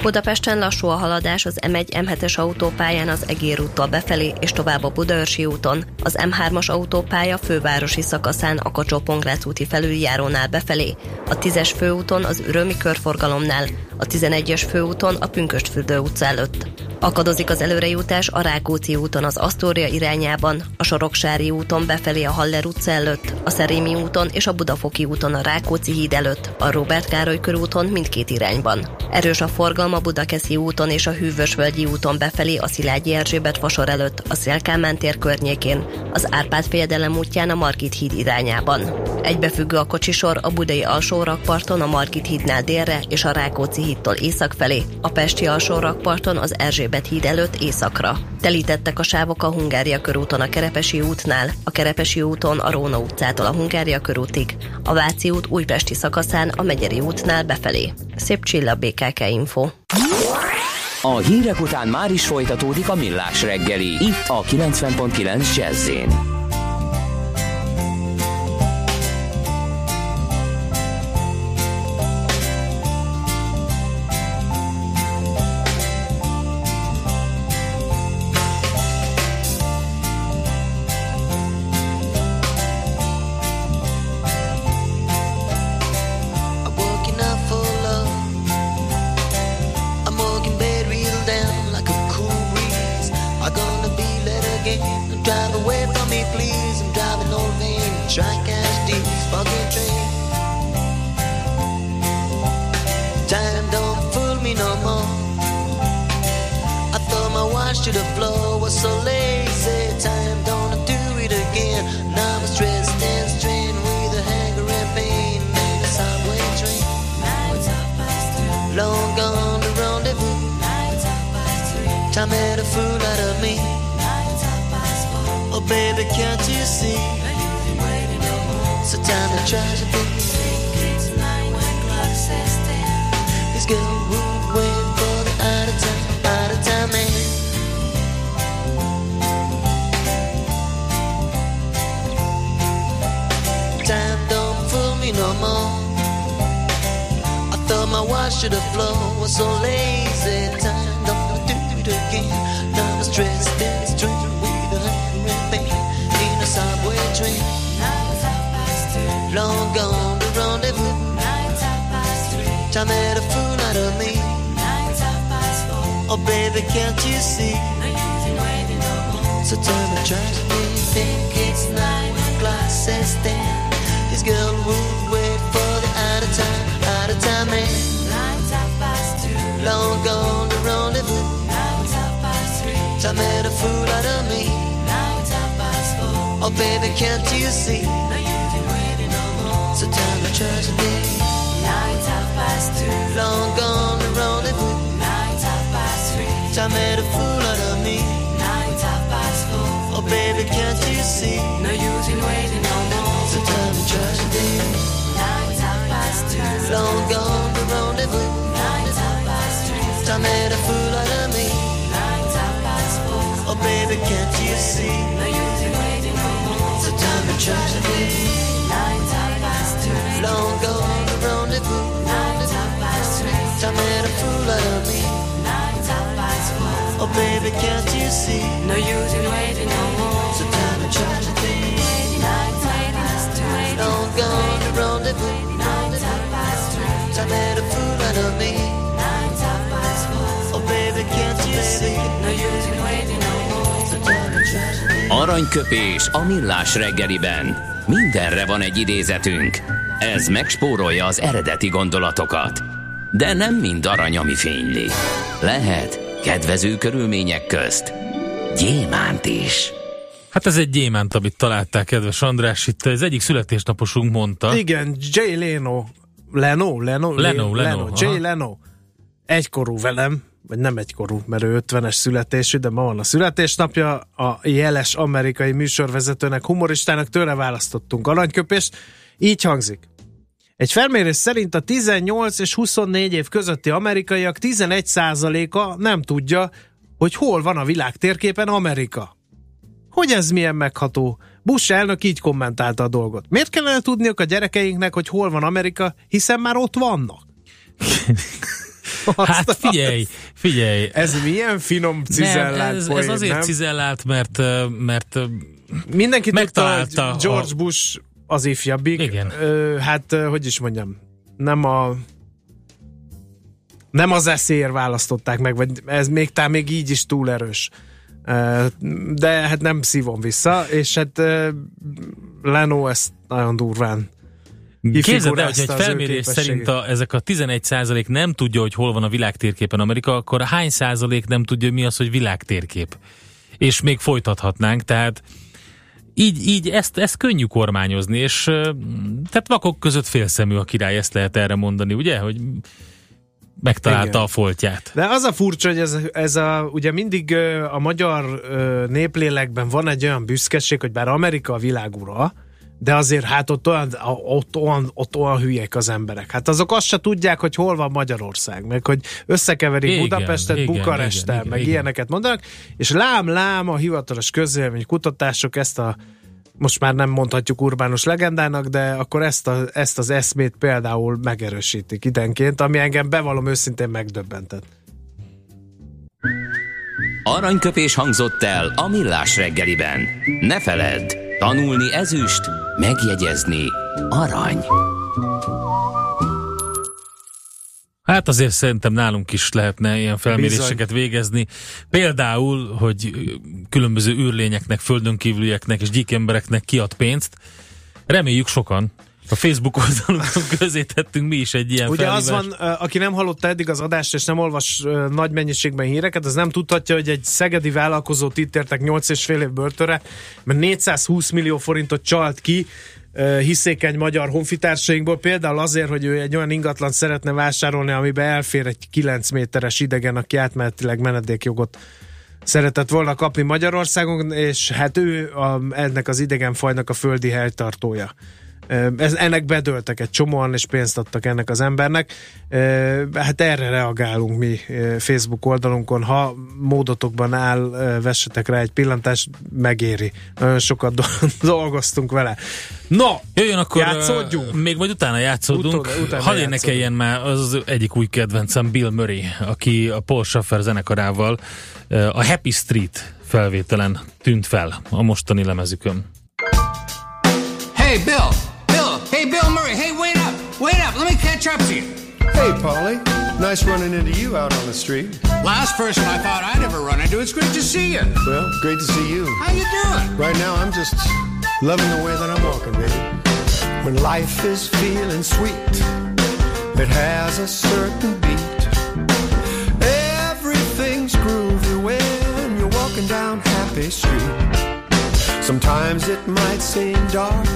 Budapesten lassú a haladás az M1 M7-es autópályán az Egér úttól befelé és tovább a Budaörsi úton, az M3-as autópálya fővárosi szakaszán a kacsó úti felüljárónál befelé, a 10-es főúton az Ürömi körforgalomnál, a 11-es főúton a Pünköstfürdő utca előtt. Akadozik az előrejutás a Rákóczi úton az Asztória irányában, a Soroksári úton befelé a Haller utca előtt, a Szerémi úton és a Budafoki úton a Rákóczi híd előtt, a Robert Károly körúton mindkét irányban. Erős a forgalma a Budakeszi úton és a Hűvösvölgyi úton befelé a Szilágyi Erzsébet fasor előtt, a Szélkámán tér környékén, az Árpád fejedelem útján a Margit híd irányában. Egybefüggő a kocsisor a Budai alsó rakparton a Margit hídnál délre és a Rákóczi hídtól észak felé, a Pesti alsó rakparton az Erzsébet híd előtt északra. Telítettek a sávok a Hungária körúton a Kerepesi útnál, a Kerepesi úton a Róna utcától a Hungária körútig, a Váci út újpesti szakaszán a Megyeri útnál befelé. Szép csilla BKK Info. A hírek után már is folytatódik a millás reggeli, itt a 90.9 jazz are gonna be late again. Drive away from me, please. I'm driving no van, Track as deep, foggy train. Baby, can't you see? So time to tragedy. This girl would wait for the out of time, out of time man. Time don't fool me no more. I thought my watch should have flown, was so lazy. Time don't do it again. Long gone the rendezvous. Time made a fool out of me. Oh baby, can't you see? So tell me, try to me, think it's nine o'clock, says ten. This girl would wait for the out of time, out of time man. Long gone the rendezvous. Time made a fool out of me. Oh baby, can't you see? So tell me, try to me. Long gone the rendezvous. Time made a fool out of me. Oh baby, can't you see? No use in waiting no more. So tell me, to be. Long gone the rendezvous. Time made a fool out of me. Oh baby, can't you see? No use in waiting no more. So tell me, try to baby, can't you see? No use in waiting no more. So tell me, try to be. Long gone the rendezvous. Time made a fool out of me. Oh baby, can't you see? No use in waiting no more. So tell me, try to. Aranyköpés a millás reggeliben. Mindenre van egy idézetünk. Ez megspórolja az eredeti gondolatokat. De nem mind arany, ami fényli. Lehet kedvező körülmények közt gyémánt is. Hát ez egy gyémánt, amit találták, kedves András. Itt az egyik születésnaposunk mondta. Igen, Jay Leno. Leno? Leno? Leno, Leno, Leno. Jay Leno. Egykorú velem, vagy nem egykorú, mert ő 50-es születésű, de ma van a születésnapja. A jeles amerikai műsorvezetőnek, humoristának tőle választottunk aranyköpést. Így hangzik. Egy felmérés szerint a 18 és 24 év közötti amerikaiak 11%-a nem tudja, hogy hol van a világ térképen Amerika. Hogy ez milyen megható? Bush elnök így kommentálta a dolgot. Miért kellene tudniuk a gyerekeinknek, hogy hol van Amerika, hiszen már ott vannak? Hát figyelj, figyelj. Ez milyen finom cizellált nem, ez, poén, ez azért nem? cizellált, mert, mert Mindenki tudta, megtalálta hogy George Bush az ifjabbik. Igen. Ö, hát, hogy is mondjam, nem a nem az eszéért választották meg, vagy ez még talán még így is túl erős. De hát nem szívom vissza, és hát Leno ezt nagyon durván Képzeld el, hogy egy felmérés szerint a, ezek a 11% nem tudja, hogy hol van a világtérképen Amerika, akkor hány százalék nem tudja, mi az, hogy világtérkép? És még folytathatnánk, tehát így, így ezt, ezt könnyű kormányozni, és tehát vakok között félszemű a király, ezt lehet erre mondani, ugye, hogy megtalálta Igen. a foltját. De az a furcsa, hogy ez, ez a, ugye mindig a magyar néplélekben van egy olyan büszkeség, hogy bár Amerika a világ ura, de azért hát ott olyan, ott, olyan, ott olyan hülyek az emberek. Hát azok azt se tudják, hogy hol van Magyarország, meg hogy összekeverik Igen, Budapestet igen, Bukaresttel, igen, meg igen. ilyeneket mondanak, és lám-lám a hivatalos közvélemény kutatások ezt a most már nem mondhatjuk urbánus legendának, de akkor ezt, a, ezt az eszmét például megerősítik idenként, ami engem bevallom őszintén megdöbbentett. Aranyköpés hangzott el a millás reggeliben. Ne feledd, tanulni ezüst, megjegyezni arany. Hát azért szerintem nálunk is lehetne ilyen felméréseket végezni. Például, hogy különböző űrlényeknek, földön kívülieknek és gyík embereknek kiad pénzt. Reméljük sokan. A Facebook oldalunkon közé tettünk mi is egy ilyen Ugye felhívást. az van, aki nem hallotta eddig az adást, és nem olvas nagy mennyiségben híreket, az nem tudhatja, hogy egy szegedi vállalkozót itt értek 8 és fél év börtönre, mert 420 millió forintot csalt ki hiszékeny magyar honfitársainkból, például azért, hogy ő egy olyan ingatlan szeretne vásárolni, amiben elfér egy 9 méteres idegen, aki átmenetileg menedékjogot szeretett volna kapni Magyarországon, és hát ő a, ennek az idegenfajnak a földi helytartója. Ez, ennek bedöltek egy csomóan, és pénzt adtak ennek az embernek. Hát erre reagálunk mi Facebook oldalunkon. Ha módotokban áll, vessetek rá egy pillantást, megéri. Nagyon sokat dolgoztunk vele. No, Jöjjön akkor, játszódjunk. még vagy utána játszódunk. Utána, utána Hadd énekeljen már az, az egyik új kedvencem, Bill Murray, aki a Paul Schaffer zenekarával a Happy Street felvételen tűnt fel a mostani lemezükön. Hey, Bill! Hey, Bill Murray! Hey, wait up! Wait up! Let me catch up to you. Hey, Polly. Nice running into you out on the street. Last person I thought I'd ever run into. It's great to see you. Well, great to see you. How you doing? Right now, I'm just loving the way that I'm walking, baby. When life is feeling sweet, it has a certain beat. Everything's groovy when you're walking down Happy Street. Sometimes it might seem dark,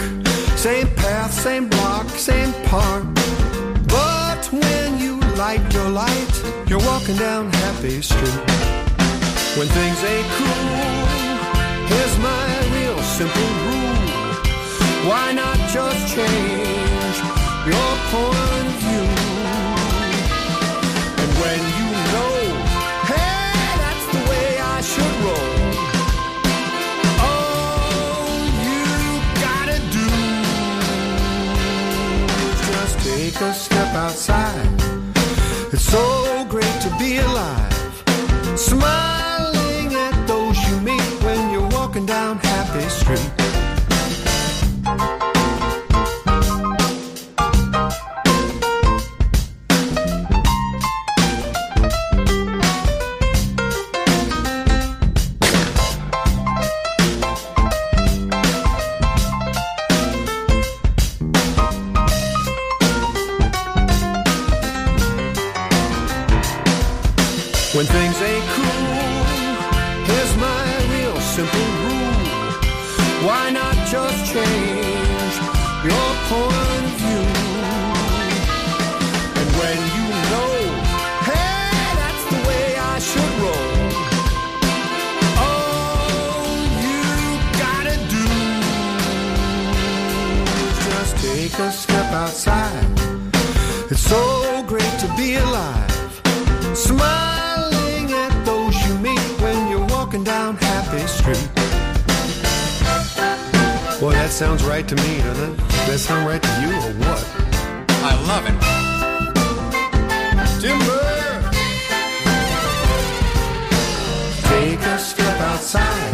same path, same block, same park. But when you light your light, you're walking down Happy Street. When things ain't cool, here's my real simple rule. Why not just change your point of view? And when you take a step outside. It's so great to be alive. Smiling at those you meet when you're walking down Happy Street. Sounds right to me, doesn't it? Does that sound right to you or what? I love it. Timber! Take a step outside.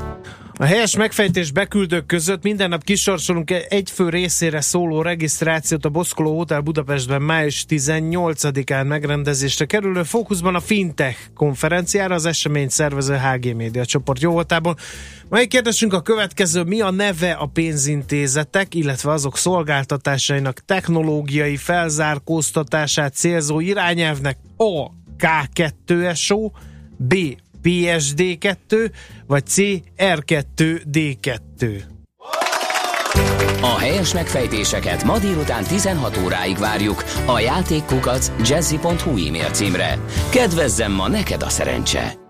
A helyes megfejtés beküldők között minden nap kisorsolunk egy fő részére szóló regisztrációt a Boszkoló Hotel Budapestben május 18-án megrendezésre kerülő fókuszban a Fintech konferenciára az esemény szervező HG Média csoport jóvoltából. Mai kérdésünk a következő, mi a neve a pénzintézetek, illetve azok szolgáltatásainak technológiai felzárkóztatását célzó irányelvnek A. K2SO, B. PSD2, vagy C. R2D2. A helyes megfejtéseket ma délután 16 óráig várjuk a játékkukac jazzy.hu e-mail címre. Kedvezzem ma neked a szerencse!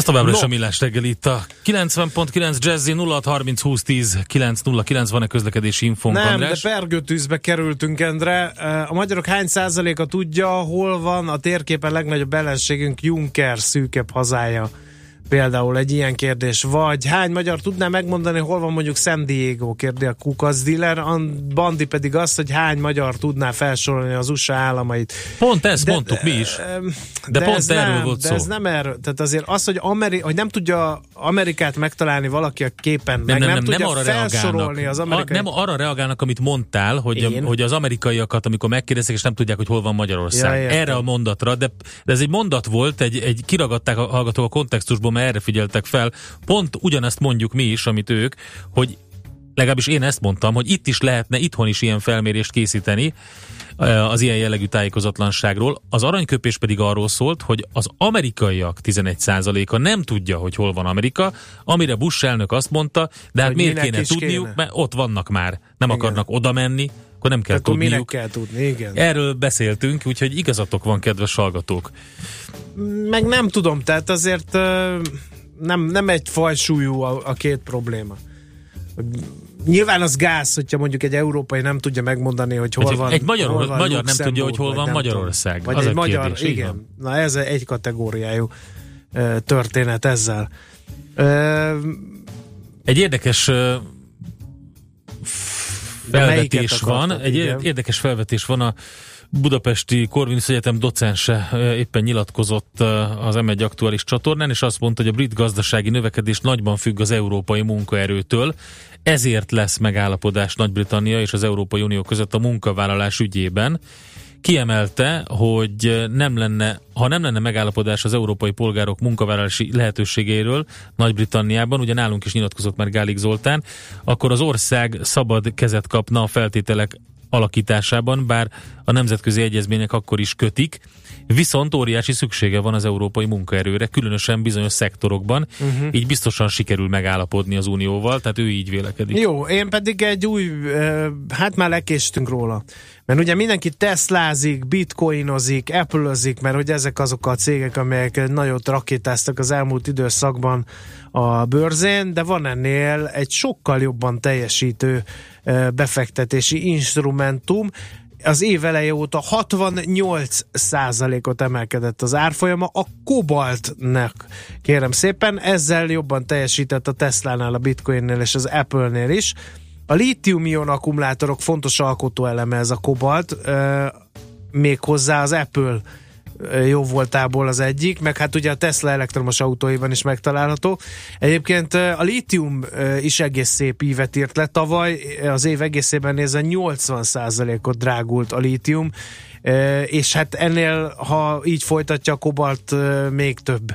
Ez továbbra is No. a millás reggel itt a 90.9 Jazzy 0630 20 10 909 van-e közlekedési infónk, Nem, András? de pergőtűzbe kerültünk, Endre. A magyarok hány százaléka tudja, hol van a térképen legnagyobb ellenségünk Juncker szűkebb hazája? Például egy ilyen kérdés. Vagy hány magyar tudná megmondani, hol van mondjuk San Diego, kérdi a Kukac dealer. A Bandi pedig azt, hogy hány magyar tudná felsorolni az USA államait. Pont ezt De- mondtuk mi is. Em, De pont ez erről nem, volt de szó. ez nem erről. Tehát azért az, hogy, Ameri- hogy nem tudja Amerikát megtalálni valaki a képen, Nem, meg nem, nem, nem, nem tudja arra felsorolni reagálnak. az A, amerikai... nem arra reagálnak, amit mondtál, hogy, Én? hogy az amerikaiakat, amikor megkérdezik, és nem tudják, hogy hol van Magyarország. Ja, értem. erre a mondatra, de, de ez egy mondat volt, egy, egy kiragadták a hallgatók a kontextusból, mert erre figyeltek fel. Pont ugyanezt mondjuk mi is, amit ők, hogy legalábbis én ezt mondtam, hogy itt is lehetne itthon is ilyen felmérést készíteni eh, az ilyen jellegű tájékozatlanságról. Az aranyköpés pedig arról szólt, hogy az amerikaiak 11%-a nem tudja, hogy hol van Amerika, amire Bush elnök azt mondta, de hát Hogy miért kéne tudniuk, kéne? mert ott vannak már. Nem Igen. akarnak oda menni, akkor nem kell Akkor minek kell tudni, igen. Erről beszéltünk, úgyhogy igazatok van, kedves hallgatók. Meg nem tudom, tehát azért nem, nem egy fajsúlyú a, a két probléma. Nyilván az gáz, hogyha mondjuk egy európai nem tudja megmondani, hogy hol Egy- van egy magyar- hol van magyar nem tudja, hogy hol van Magyarország. Vagy Az egy a magyar, kérdés, igen. van. Na ez egy kategóriájú történet ezzel. Egy érdekes felvetés van, egy igen. érdekes felvetés van a Budapesti Corvinus Egyetem docense ö, éppen nyilatkozott ö, az M1 aktuális csatornán, és azt mondta, hogy a brit gazdasági növekedés nagyban függ az európai munkaerőtől, ezért lesz megállapodás Nagy-Britannia és az Európai Unió között a munkavállalás ügyében. Kiemelte, hogy nem lenne, ha nem lenne megállapodás az európai polgárok munkavállalási lehetőségeiről Nagy-Britanniában, ugye nálunk is nyilatkozott már Gálik Zoltán, akkor az ország szabad kezet kapna a feltételek alakításában, bár a nemzetközi egyezmények akkor is kötik, viszont óriási szüksége van az európai munkaerőre, különösen bizonyos szektorokban, uh-huh. így biztosan sikerül megállapodni az unióval, tehát ő így vélekedik. Jó, én pedig egy új, hát már lekéstünk róla. Mert ugye mindenki teszlázik, bitcoinozik, apple mert hogy ezek azok a cégek, amelyek nagyot rakétáztak az elmúlt időszakban a bőrzén, de van ennél egy sokkal jobban teljesítő befektetési instrumentum, az év eleje óta 68 ot emelkedett az árfolyama a kobaltnak. Kérem szépen, ezzel jobban teljesített a Tesla-nál, a Bitcoinnél és az Apple-nél is. A lítium-ion akkumulátorok fontos alkotóeleme ez a kobalt, euh, méghozzá az Apple jó voltából az egyik, meg hát ugye a Tesla elektromos autóiban is megtalálható. Egyébként a lítium is egész szép ívet írt le. Tavaly az év egészében nézve 80%-ot drágult a lítium, és hát ennél, ha így folytatja a kobalt, még több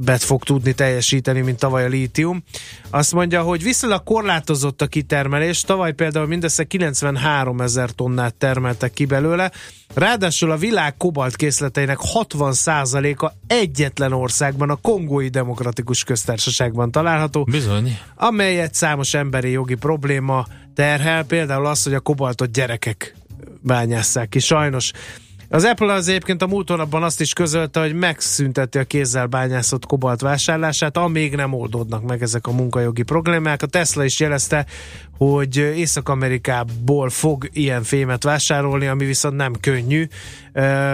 ö, bet fog tudni teljesíteni, mint tavaly a lítium. Azt mondja, hogy viszonylag korlátozott a kitermelés, tavaly például mindössze 93 ezer tonnát termeltek ki belőle, ráadásul a világ kobalt készleteinek 60%-a egyetlen országban, a Kongói Demokratikus Köztársaságban található, Bizony. amelyet számos emberi jogi probléma terhel, például az, hogy a kobaltot gyerekek bányásszák ki, sajnos. Az Apple az egyébként a múlt hónapban azt is közölte, hogy megszünteti a kézzel bányászott kobalt vásárlását, amíg nem oldódnak meg ezek a munkajogi problémák. A Tesla is jelezte, hogy Észak-Amerikából fog ilyen fémet vásárolni, ami viszont nem könnyű,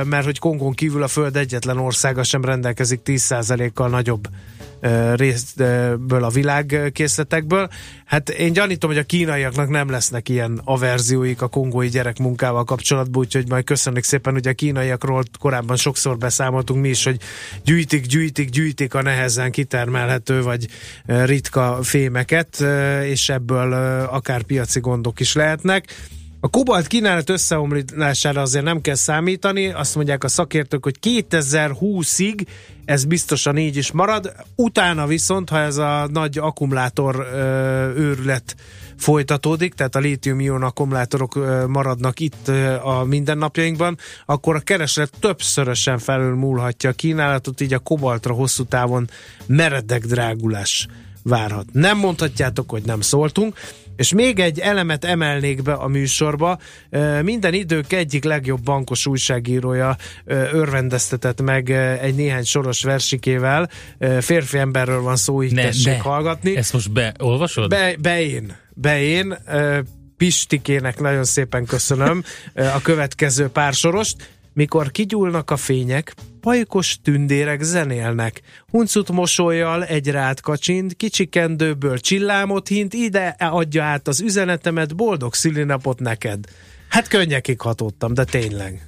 mert hogy Kongon kívül a föld egyetlen országa sem rendelkezik 10%-kal nagyobb részből a világkészletekből. Hát én gyanítom, hogy a kínaiaknak nem lesznek ilyen averzióik a kongói gyerekmunkával kapcsolatban, úgyhogy majd köszönjük szépen, hogy a kínaiakról korábban sokszor beszámoltunk mi is, hogy gyűjtik, gyűjtik, gyűjtik a nehezen kitermelhető vagy ritka fémeket, és ebből akár piaci gondok is lehetnek. A kobalt kínálat összeomlására azért nem kell számítani, azt mondják a szakértők, hogy 2020-ig ez biztosan így is marad, utána viszont, ha ez a nagy akkumulátor ö, őrület folytatódik, tehát a lítium-ion akkumulátorok ö, maradnak itt ö, a mindennapjainkban, akkor a kereslet többszörösen felül múlhatja a kínálatot, így a kobaltra hosszú távon meredek drágulás várhat. Nem mondhatjátok, hogy nem szóltunk, és még egy elemet emelnék be a műsorba. Minden idők egyik legjobb bankos újságírója örvendeztetett meg egy néhány soros versikével. Férfi emberről van szó, így Ne, tessék ne. hallgatni. Ezt most beolvasod? Be, be én. Be én. Pistikének nagyon szépen köszönöm a következő pár sorost. Mikor kigyúlnak a fények, pajkos tündérek zenélnek. Huncut mosolyjal egy rád kacsint, kicsikendőből csillámot hint, ide adja át az üzenetemet, boldog szülinapot neked. Hát könnyekig hatottam, de tényleg.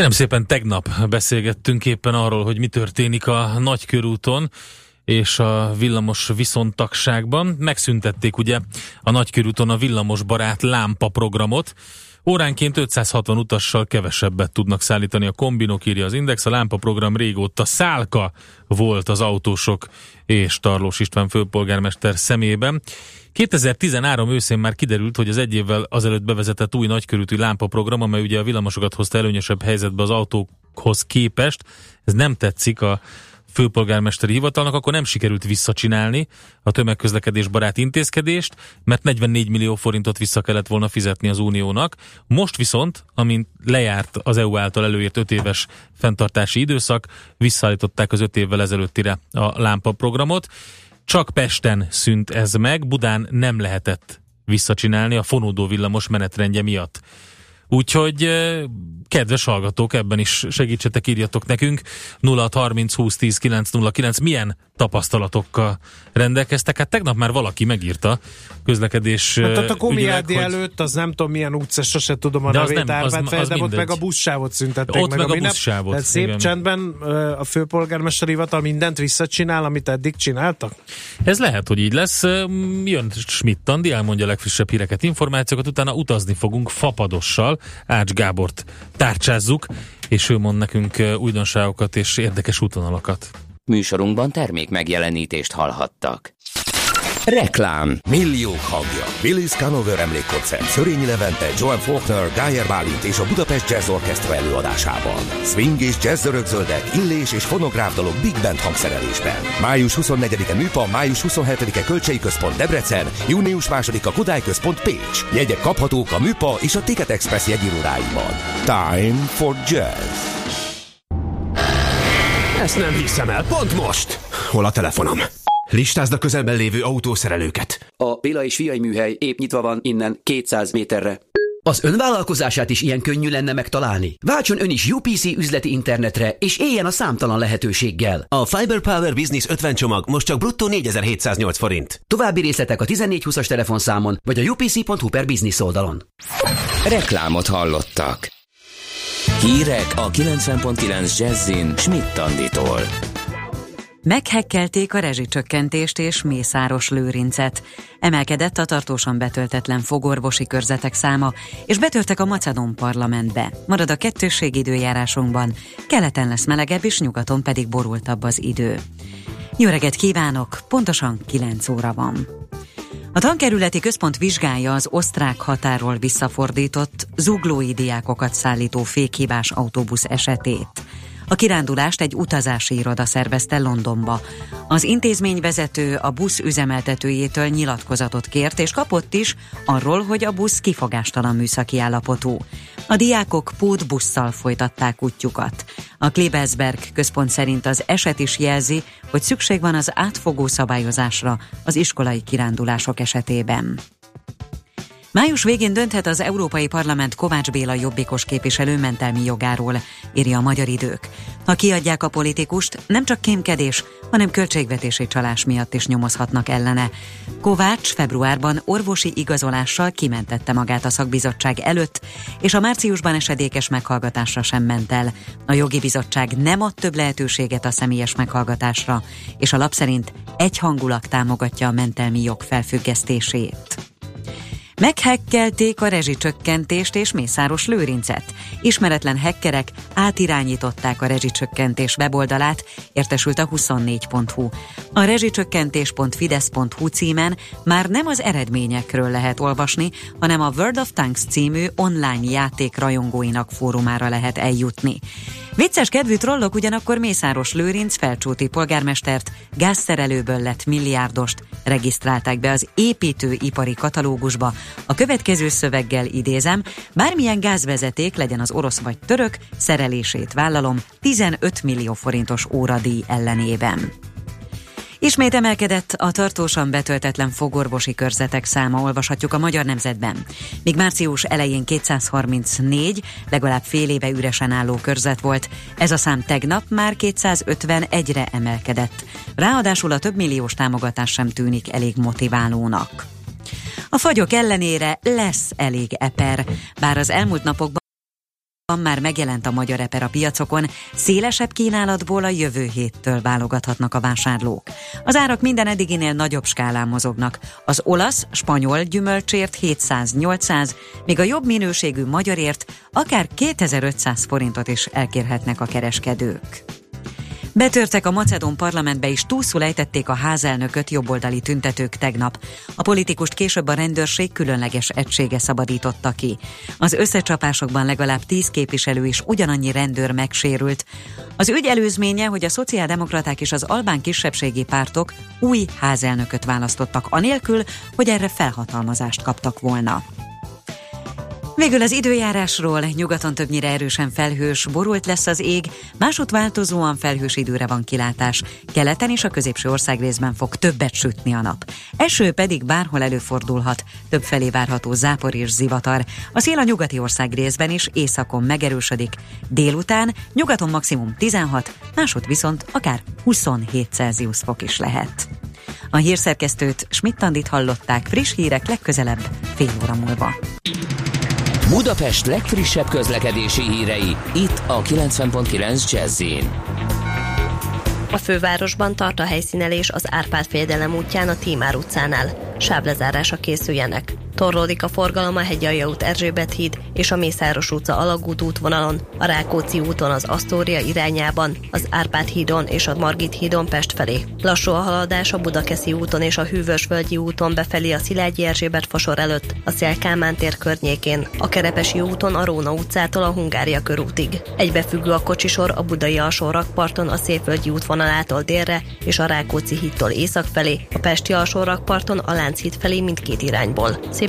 Kérem szépen, tegnap beszélgettünk éppen arról, hogy mi történik a nagykörúton és a villamos viszontagságban. Megszüntették ugye a nagykörúton a villamos barát lámpa programot. Óránként 560 utassal kevesebbet tudnak szállítani a kombinok, írja az Index. A lámpa program régóta szálka volt az autósok és Tarlós István főpolgármester szemében. 2013 őszén már kiderült, hogy az egy évvel azelőtt bevezetett új nagykörűtű lámpaprogram, amely ugye a villamosokat hozta előnyösebb helyzetbe az autókhoz képest, ez nem tetszik a főpolgármesteri hivatalnak, akkor nem sikerült visszacsinálni a tömegközlekedés barát intézkedést, mert 44 millió forintot vissza kellett volna fizetni az uniónak. Most viszont, amint lejárt az EU által előírt 5 éves fenntartási időszak, visszaállították az 5 évvel ezelőttire a lámpa programot. Csak Pesten szűnt ez meg, Budán nem lehetett visszacsinálni a fonódó villamos menetrendje miatt. Úgyhogy kedves hallgatók, ebben is segítsetek, írjatok nekünk. 0 30 20 10 909. Milyen tapasztalatokkal rendelkeztek? Hát tegnap már valaki megírta közlekedés Hát ott a Komiádi hogy- előtt, az nem tudom milyen utca, sose tudom a De az nevét nem, az- Árpád feje, az de ott meg a buszsávot szüntették Ott meg. meg a nem- buszsávot, Tehát szép igen. csendben a főpolgármesteri hivatal mindent visszacsinál, amit eddig csináltak? Ez lehet, hogy így lesz. Jön Schmidt Andi, elmondja a legfrissebb híreket, információkat, utána utazni fogunk Fapadossal, Ács Gábort tárcsázzuk, és ő mond nekünk újdonságokat és érdekes útvonalakat. Műsorunkban termék megjelenítést hallhattak. Reklám Milliók hangja. Billy Scanover emlékkoncert Szörényi Levente, Joan Faulkner, Geyer Bálint és a Budapest Jazz Orchestra előadásában. Swing és jazz örökzöldek, illés és fonográf dalok Big Band hangszerelésben. Május 24-e Műpa, május 27-e Kölcsei Központ Debrecen, június 2-a Kodály Központ Pécs. Jegyek kaphatók a Műpa és a Ticket Express jegyirodáiban. Time for Jazz. Ezt nem hiszem el, pont most! Hol a telefonom? Listázd a közelben lévő autószerelőket. A Béla és Fiai műhely épp nyitva van innen 200 méterre. Az önvállalkozását is ilyen könnyű lenne megtalálni. Váltson ön is UPC üzleti internetre, és éljen a számtalan lehetőséggel. A Fiber Power Business 50 csomag most csak bruttó 4708 forint. További részletek a 1420-as telefonszámon, vagy a upc.hu per business oldalon. Reklámot hallottak. Hírek a 90.9 Jazzin Schmidt Anditól. Meghekkelték a rezsicsökkentést és Mészáros Lőrincet. Emelkedett a tartósan betöltetlen fogorvosi körzetek száma, és betörtek a Macedon parlamentbe. Marad a kettősség időjárásunkban. Keleten lesz melegebb, és nyugaton pedig borultabb az idő. Jó reggelt kívánok! Pontosan 9 óra van. A tankerületi központ vizsgálja az osztrák határól visszafordított zuglói diákokat szállító fékhibás autóbusz esetét. A kirándulást egy utazási iroda szervezte Londonba. Az intézményvezető a busz üzemeltetőjétől nyilatkozatot kért, és kapott is arról, hogy a busz kifogástalan műszaki állapotú. A diákok pótbusszal folytatták útjukat. A Klebelsberg központ szerint az eset is jelzi, hogy szükség van az átfogó szabályozásra az iskolai kirándulások esetében. Május végén dönthet az Európai Parlament Kovács Béla jobbikos képviselő mentelmi jogáról, írja a magyar idők. Ha kiadják a politikust, nem csak kémkedés, hanem költségvetési csalás miatt is nyomozhatnak ellene. Kovács februárban orvosi igazolással kimentette magát a szakbizottság előtt, és a márciusban esedékes meghallgatásra sem ment el. A jogi bizottság nem ad több lehetőséget a személyes meghallgatásra, és a lap szerint egyhangulag támogatja a mentelmi jog felfüggesztését. Meghekkelték a rezsicsökkentést és Mészáros Lőrincet. Ismeretlen hekkerek átirányították a rezsicsökkentés weboldalát, értesült a 24.hu. A rezsicsökkentés.fidesz.hu címen már nem az eredményekről lehet olvasni, hanem a World of Tanks című online játék rajongóinak fórumára lehet eljutni. Vicces kedvű trollok ugyanakkor Mészáros Lőrinc felcsúti polgármestert gázszerelőből lett milliárdost regisztrálták be az építőipari katalógusba. A következő szöveggel idézem, bármilyen gázvezeték legyen az orosz vagy török, szerelését vállalom 15 millió forintos óradíj ellenében. Ismét emelkedett a tartósan betöltetlen fogorvosi körzetek száma, olvashatjuk a Magyar Nemzetben. Míg március elején 234, legalább fél éve üresen álló körzet volt, ez a szám tegnap már 251-re emelkedett. Ráadásul a több milliós támogatás sem tűnik elég motiválónak. A fagyok ellenére lesz elég eper, bár az elmúlt napokban már megjelent a magyar eper a piacokon, szélesebb kínálatból a jövő héttől válogathatnak a vásárlók. Az árak minden eddiginél nagyobb skálán mozognak. Az olasz, spanyol gyümölcsért 700-800, míg a jobb minőségű magyarért akár 2500 forintot is elkérhetnek a kereskedők. Betörtek a Macedón parlamentbe és túlszul ejtették a házelnököt jobboldali tüntetők tegnap. A politikust később a rendőrség különleges egysége szabadította ki. Az összecsapásokban legalább tíz képviselő és ugyanannyi rendőr megsérült. Az ügy előzménye, hogy a szociáldemokraták és az albán kisebbségi pártok új házelnököt választottak, anélkül, hogy erre felhatalmazást kaptak volna. Végül az időjárásról nyugaton többnyire erősen felhős, borult lesz az ég, másút változóan felhős időre van kilátás. Keleten és a középső ország részben fog többet sütni a nap. Eső pedig bárhol előfordulhat, több felé várható zápor és zivatar. A szél a nyugati ország részben is északon megerősödik. Délután nyugaton maximum 16, másút viszont akár 27 Celsius fok is lehet. A hírszerkesztőt Schmidt-Tandit hallották friss hírek legközelebb fél óra múlva. Budapest legfrissebb közlekedési hírei, itt a 90.9 jazz A fővárosban tart a helyszínelés az Árpád fédelem útján a Tímár utcánál. Sávlezárásra készüljenek. Torlódik a forgalom a Hegyalja út Erzsébet híd és a Mészáros utca alagút útvonalon, a Rákóczi úton az Asztória irányában, az Árpád hídon és a Margit hídon Pest felé. Lassú a haladás a Budakeszi úton és a Hűvösvölgyi úton befelé a Szilágyi Erzsébet fasor előtt, a Szélkámán tér környékén, a Kerepesi úton a Róna utcától a Hungária körútig. Egybefüggő a kocsisor a Budai alsó rakparton a Szépvölgyi útvonalától délre és a Rákóczi hídtól észak felé, a Pesti alsó rakparton a Lánchíd felé mindkét irányból.